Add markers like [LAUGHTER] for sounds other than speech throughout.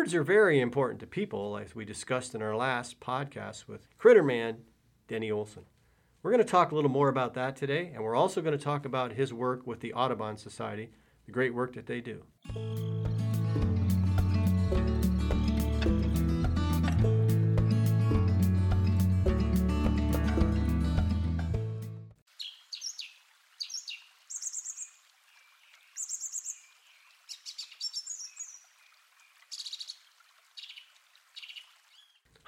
Birds are very important to people, as we discussed in our last podcast with Critter Man, Denny Olson. We're going to talk a little more about that today, and we're also going to talk about his work with the Audubon Society, the great work that they do.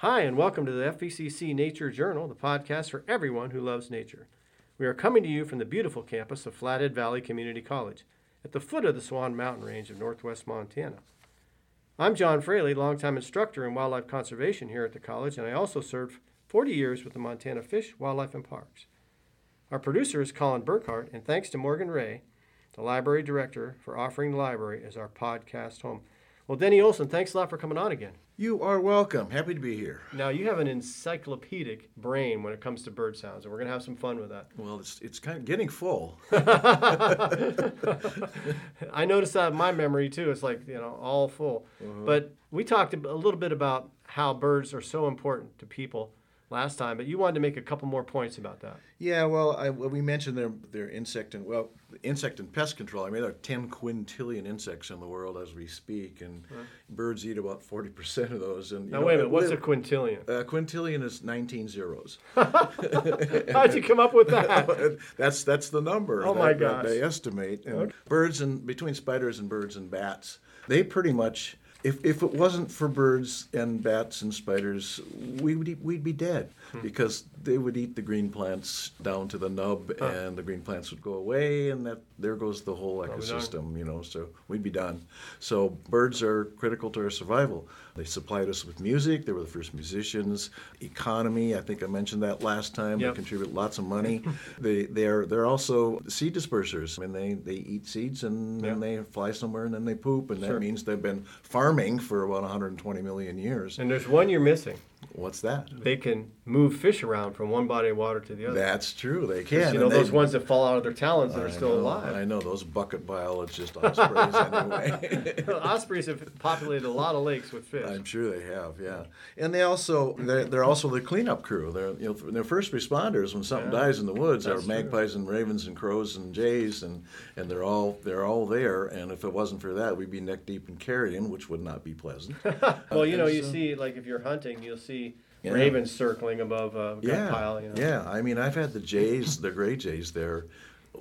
Hi, and welcome to the FVCC Nature Journal, the podcast for everyone who loves nature. We are coming to you from the beautiful campus of Flathead Valley Community College at the foot of the Swan Mountain Range of northwest Montana. I'm John Fraley, longtime instructor in wildlife conservation here at the college, and I also served 40 years with the Montana Fish, Wildlife, and Parks. Our producer is Colin Burkhart, and thanks to Morgan Ray, the library director, for offering the library as our podcast home. Well, Denny Olson, thanks a lot for coming on again. You are welcome. Happy to be here. Now, you have an encyclopedic brain when it comes to bird sounds, and we're going to have some fun with that. Well, it's, it's kind of getting full. [LAUGHS] [LAUGHS] I noticed that in my memory too. It's like, you know, all full. Uh-huh. But we talked a little bit about how birds are so important to people last time, but you wanted to make a couple more points about that. yeah, well, I, well, we mentioned their, their insect and, well, insect and pest control. I mean, there are 10 quintillion insects in the world as we speak, and birds eat about 40% of those. And, Now, know, wait a minute, what's a li- quintillion? uh, quintillion is 19 zeros. [LAUGHS] How'd you come up with that? [LAUGHS] that's that's the number. Oh, that, my gosh. they estimate. And birds and between spiders and birds and bats, they pretty much. If, if it wasn't for birds and bats and spiders, we would eat, we'd be dead Hmm. because they would eat the green plants down to the nub, and the green plants would go away, and that there goes the whole ecosystem. You know, so we'd be done. So birds are critical to our survival. They supplied us with music. They were the first musicians. Economy. I think I mentioned that last time. Yep. They contribute lots of money. [LAUGHS] they they're they're also seed dispersers. I mean, they they eat seeds and then Yeah. they fly somewhere and then they poop, and Sure. that means they've been farming for about 120 million years. And there's one you're missing. What's that? They can move fish around from one body of water to the other. That's true. They can. you know, and those ones that fall out of their talons that are still know, alive. I know those bucket biologists ospreys anyway. [LAUGHS] [LAUGHS] Ospreys have populated a lot of lakes with fish. I'm sure they have, yeah. And they also they're, they're also the cleanup crew. They're you know they're first responders when something Yeah, dies in the woods. Are that's true. magpies and ravens and crows and jays and and they're all they're all there. And if it wasn't for that, we'd be neck deep in carrion, which would not be pleasant. [LAUGHS] Uh, well, you know, you so- see, like if you're hunting, you'll see Yeah. ravens circling above a yeah, pile. You know. yeah. I mean, I've had the jays, the gray jays, there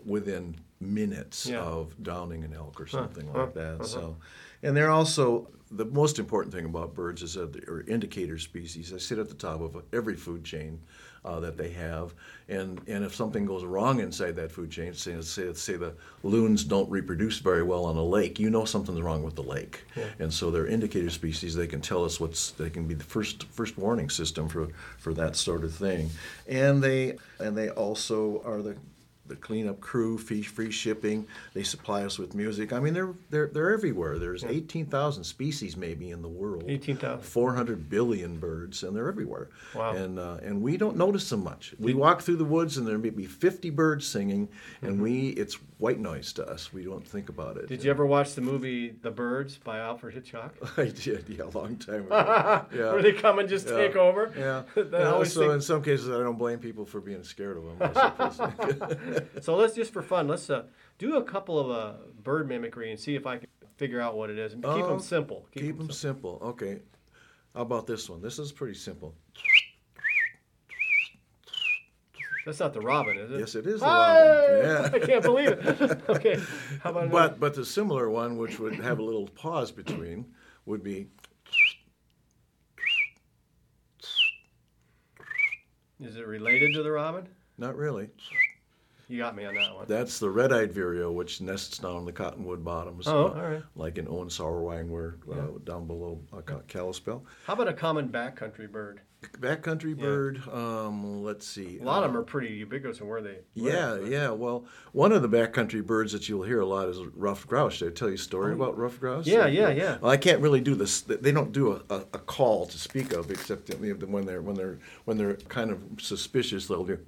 within minutes Yeah. of downing an elk or something huh, like that. uh-huh. So, and they're also the most important thing about birds is that they're indicator species. They sit at the top of every food chain uh, that they have, and and if something goes wrong inside that food chain, say say, say the loons don't reproduce very well on a lake, you know something's wrong with the lake, and so they're indicator species. They can tell us what's. They can be the first first warning system for for that sort of thing, and they and they also are the the cleanup crew, free, free shipping. They supply us with music. I mean, they're they're they're everywhere. There's 18,000 species maybe in the world. 18,000. 400 billion birds, and they're everywhere. Wow. And uh, and we don't notice them much. We walk through the woods, and there may be 50 birds singing, and we it's white noise to us. We don't think about it. Mm-hmm. Did you ever watch the movie The Birds by Alfred Hitchcock? [LAUGHS] I did, yeah, a long time ago. [LAUGHS] Yeah. Where they come and just Yeah. take over? Yeah. [LAUGHS] and I Yeah, always so think- in some cases, I don't blame people for being scared of them. [LAUGHS] So let's just for fun, let's uh, do a couple of uh, bird mimicry and see if I can figure out what it is. And keep Oh, them simple. Keep, 'em them simple. Okay. How about this one? This is pretty simple. That's not the robin, is it? Yes, it is the Hey! robin. [LAUGHS] I can't believe it. [LAUGHS] okay. How about another? But but the similar one, which would have a little pause between, would be Is it related to the robin? not really. You got me on that one. That's the red-eyed vireo, which nests down in the cottonwood bottoms, Oh, uh, all right. like in Owen Sowerwine, where uh, down below uh, Kalispell. How about a common backcountry bird? Backcountry bird. Um, let's see. A lot of uh, them are pretty ubiquitous in where they Yeah, live, yeah. Well, one of the backcountry birds that you'll hear a lot is ruffed grouse. Did I tell you a story about ruffed grouse? Oh. Yeah, yeah, yeah. Well, I can't really do this. They don't do a, a, a call to speak of, except that when they're when they're when they're kind of suspicious, they'll do.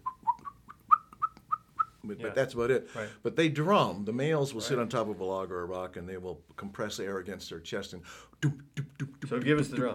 But, Yeah. but that's about it. Right. But they drum. The males will sit on top of a log or a rock, and they will compress air against their chest and doop doop doop doop. So So give us the drum.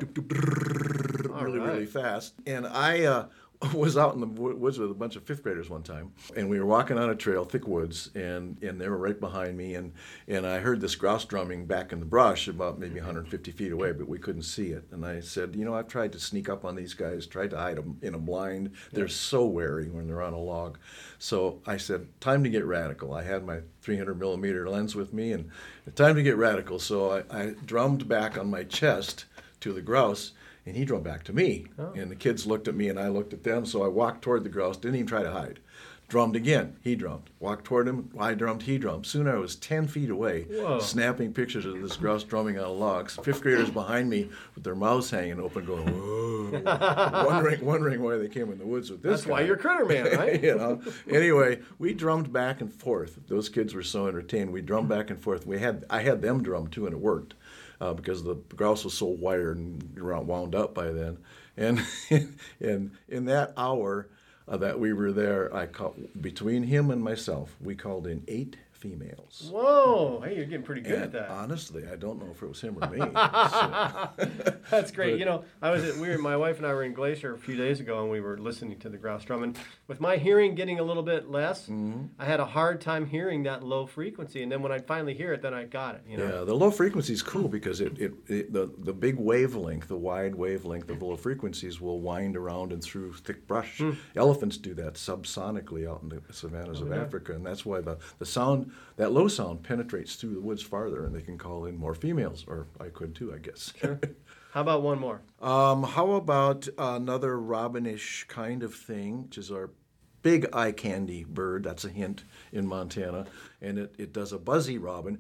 All really, really right. fast. And I uh, [LAUGHS] was out in the woods with a bunch of fifth graders one time, and we were walking on a trail, thick woods, and, and they were right behind me, and, and I heard this grouse drumming back in the brush about maybe 150 feet away, but we couldn't see it. And I said, you know, I've tried to sneak up on these guys, tried to hide them in a blind. They're so wary when they're on a log. So I said, time to get radical. I had my 300 millimeter lens with me, and time to get radical. So I, I drummed back on my chest to the grouse, and he drummed back to me. Oh. And the kids looked at me, and I looked at them. So I walked toward the grouse, didn't even try to hide. Drummed again. He drummed. Walked toward him. I drummed. He drummed. Soon I was 10 feet away, Whoa. snapping pictures of this grouse drumming on logs. Fifth graders behind me with their mouths hanging open, going, whoa, [LAUGHS] wondering, wondering why they came in the woods with this That's why you're Critter Man, [LAUGHS] right? you know. Anyway, we drummed back and forth. Those kids were so entertained. We drummed back and forth. We had I had them drum too, and it worked uh, because the grouse was so wired and wound up by then. And [LAUGHS] and in that hour uh, that we were there, I called between him and myself, we called in eight females. Whoa! Hey, you're getting pretty good at that. honestly, I don't know if it was him or me. [LAUGHS] So- [LAUGHS] That's great. you know, I was at, we were my wife and I were in Glacier a few days ago, and we were listening to the grouse drum. And with my hearing getting a little bit less, Mm-hmm. I had a hard time hearing that low frequency. And then when I finally hear it, then I got it. You know. Yeah, the low frequency is cool because it, it, it the, the big wavelength, the wide wavelength of low frequencies will wind around and through thick brush. Elephants do that subsonically out in the savannas of yeah. Africa, and that's why the, the sound, that low sound, penetrates through the woods farther, and they can call in more females, or I could too, I guess. [LAUGHS] How about one more? Um, how about another robinish kind of thing, which is our big eye candy bird? That's a hint in Montana, and it, it does a buzzy robin.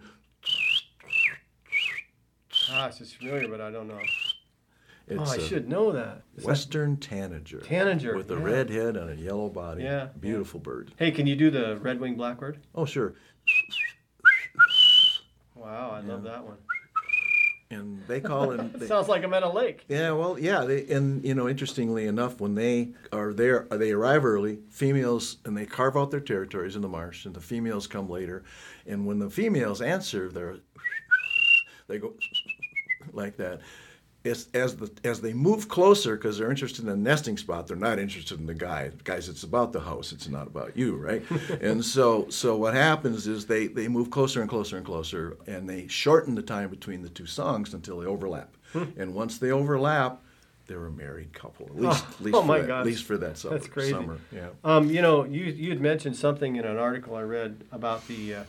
Ah, it's just familiar, but I don't know. Oh, it's oh, I a should know that. Is that- Western tanager. Tanager, With a yeah. red head and a yellow body. Yeah, Beautiful bird. Hey, can you do the red winged blackbird? Oh, sure. Wow, I love that one. And they call it. [LAUGHS] It they- sounds like I'm at a lake. yeah, well, yeah. They, and, you know, interestingly enough, when they are there, they arrive early, females, and they carve out their territories in the marsh, and the females come later. And when the females answer, they're, they go [LAUGHS] like that. As, as, the, as they move closer, because they're interested in the nesting spot, they're not interested in the guy. Guys, it's about the house. It's not about you, right? [LAUGHS] and so, so what happens is they, they move closer and closer and closer, and they shorten the time between the two songs until they overlap. and once they overlap, they're a married couple. At least, [LAUGHS] at least oh for my that, at least for that summer. That's crazy. Summer, yeah. Um, you know, you you had mentioned something in an article I read about the uh,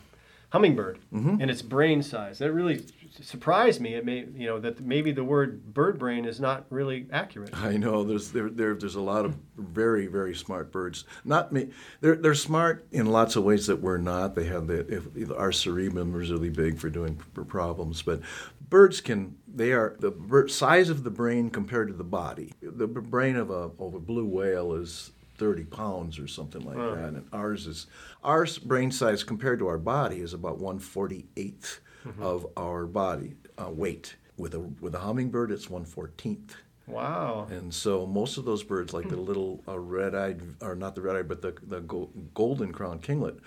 hummingbird Mm-hmm. and its brain size. That really surprised me. It may, you know, that maybe the word bird brain is not really accurate. I know there's there, there there's a lot of very very smart birds. Not me. They're they're smart in lots of ways that we're not. They have the if, if our cerebrum is really big for doing p- problems, but birds can. They are the size of the brain compared to the body. The brain of a of a blue whale is. 30 pounds or something like Wow. that and ours is our brain size compared to our body is about 148th of our body uh, weight with a with a hummingbird it's 114th Wow. and so most of those birds, like the little uh, red-eyed, or not the red-eyed, but the the go- golden crowned kinglet,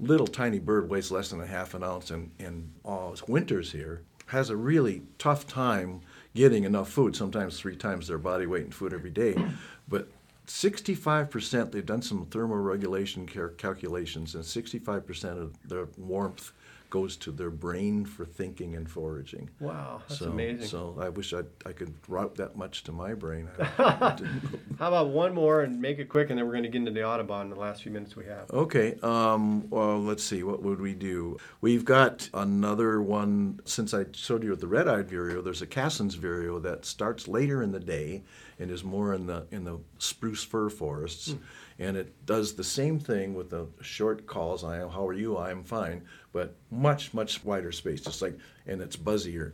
little tiny bird weighs less than a half an ounce, and and uh, winters here has a really tough time getting enough food. Sometimes three times their body weight in food every day, but. 65%, they've done some thermoregulation cal- calculations, and 65% of their warmth goes to their brain for thinking and foraging. Wow, that's so, amazing. So I wish I I could route that much to my brain. [LAUGHS] How about one more and make it quick, and then we're going to get into the Audubon in the last few minutes we have. okay. Um, well, let's see. What would we do? We've got another one. Since I showed you the red-eyed vireo, there's a Cassin's vireo that starts later in the day and is more in the in the spruce fir forests, and it does the same thing with the short calls. I am. How are you? I am fine. But much much wider space, just like and it's buzzier.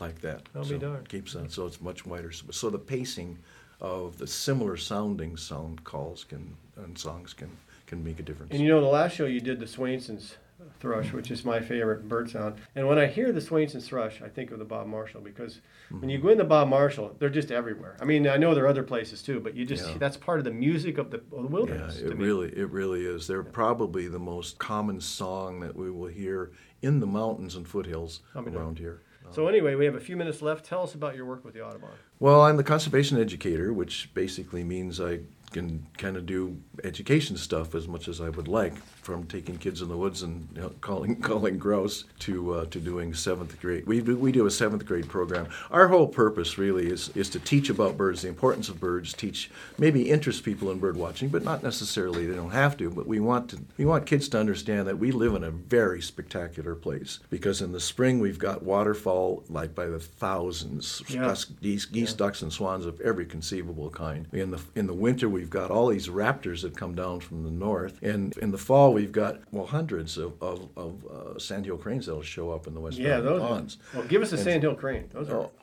like that. I'll be so darned. Keeps on, so it's much wider. So the pacing of the similar sounding sound calls can and songs can can make a difference. And you know, the last show you did, the Swainson's, thrush, which is my favorite bird sound. And when I hear the Swainson's thrush, I think of the Bob Marshall because when you mm-hmm. go in the Bob Marshall, they're just everywhere. I mean, I know there are other places too, but you just Yeah. that's part of the music of the, of the Yeah, wilderness. to it really, it really is. They're probably the most common song that we will hear in the mountains and foothills oh, I'll be around here. So um, anyway, we have a few minutes left. Tell us about your work with the Audubon. Well, I'm the conservation educator, which basically means I can kind of do education stuff as much as I would like, from taking kids in the woods and you know, calling [LAUGHS] calling grouse to uh, to doing seventh grade. We do, we do a seventh grade program. Our whole purpose really is is to teach about birds, the importance of birds, teach maybe interest people in bird watching, but not necessarily they don't have to. But we want to we want kids to understand that we live in a very spectacular place because in the spring we've got waterfowl like by the thousands, Yeah. us- geese, geese ducks, and swans of every conceivable kind. In the in the winter, we've got all these raptors that come down from the north, and in the fall, we've got well hundreds of of, of uh, sandhill cranes that'll show up in the west Yeah, those. ponds. Are, well, give us a sandhill crane. Those are. [LAUGHS]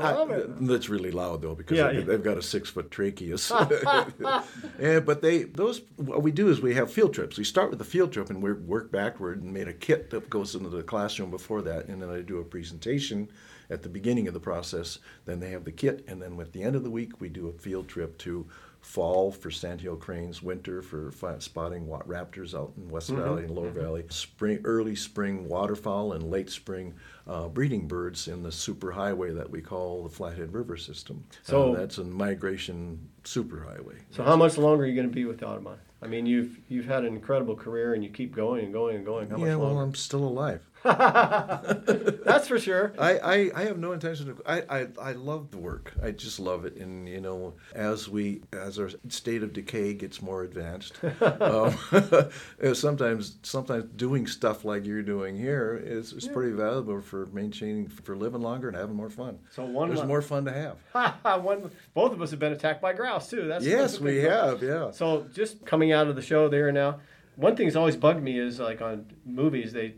I love it. That's really loud though because Yeah, they've, yeah. they've got a six foot tracheus. [LAUGHS] [LAUGHS] but they those what we do is we have field trips. We start with the field trip and we work backward and made a kit that goes into the classroom before that, and then I do a presentation at the beginning of the process. Then they have the kit, and then at the end of the week we do a field trip to fall for sandhill cranes, winter for spotting raptors out in West Mm-hmm. Valley and Lower Valley, spring, early spring waterfowl, and late spring uh, breeding birds in the superhighway that we call the Flathead River System. So- Uh, that's a migration superhighway. So how much longer are you going to be with the Audubon? I mean, you've you've had an incredible career and you keep going and going and going. How yeah, much well. I'm still alive. [LAUGHS] That's for sure. I, I, I have no intention of. I, I, I love the work. I just love it. And you know, as we as our state of decay gets more advanced, [LAUGHS] um, [LAUGHS] sometimes sometimes doing stuff like you're doing here is, is pretty valuable for maintaining for living longer and having more fun. So one There's month- more fun to have. One, both of us have been attacked by grouse too. That's that's yes, a we big deal. have. Yeah. So just coming out of the show there now, one thing's always bugged me is like on movies they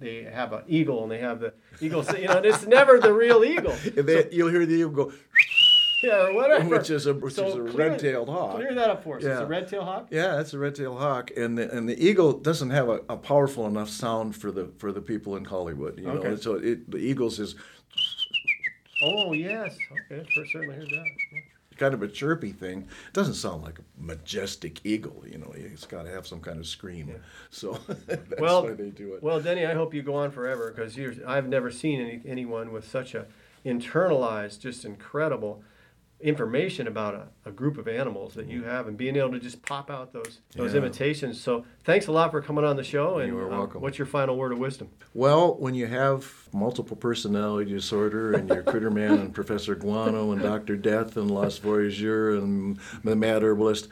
they have an eagle and they have the eagle. You know, and it's never the real eagle. [LAUGHS] And they, you'll hear the eagle go, [LAUGHS] Yeah, or whatever. which is a which So is a clear- red-tailed hawk. Clear that up for us. Yeah. It's a red-tailed hawk. Yeah, that's a red-tailed hawk, and the, and the eagle doesn't have a, a powerful enough sound for the for the people in Hollywood. You know, Okay. so it, the eagles is Oh yes. Okay, for certainly heard that. Yeah. Kind of a chirpy thing. It doesn't sound like a majestic eagle. You know, it's got to have some kind of scream. So [LAUGHS] that's Well, why they do it. Well, Denny, I hope you go on forever because I've never seen any, anyone with such a internalized, just incredible information about a, a group of animals that you have and being able to just pop out those those Yeah. imitations. So thanks a lot for coming on the show. And You are uh, welcome. what's your final word of wisdom? Well, when you have multiple personality disorder and you're Critter Man and Professor Guano and Doctor Death and Lost Voyageur and the Mad Herbalist,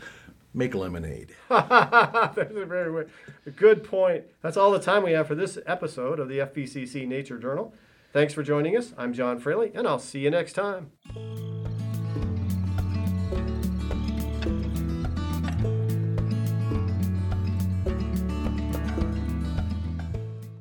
make lemonade. [LAUGHS] That's a very good point. That's all the time we have for this episode of the FVCC Nature Journal. Thanks for joining us. I'm John Fraley, and I'll see you next time.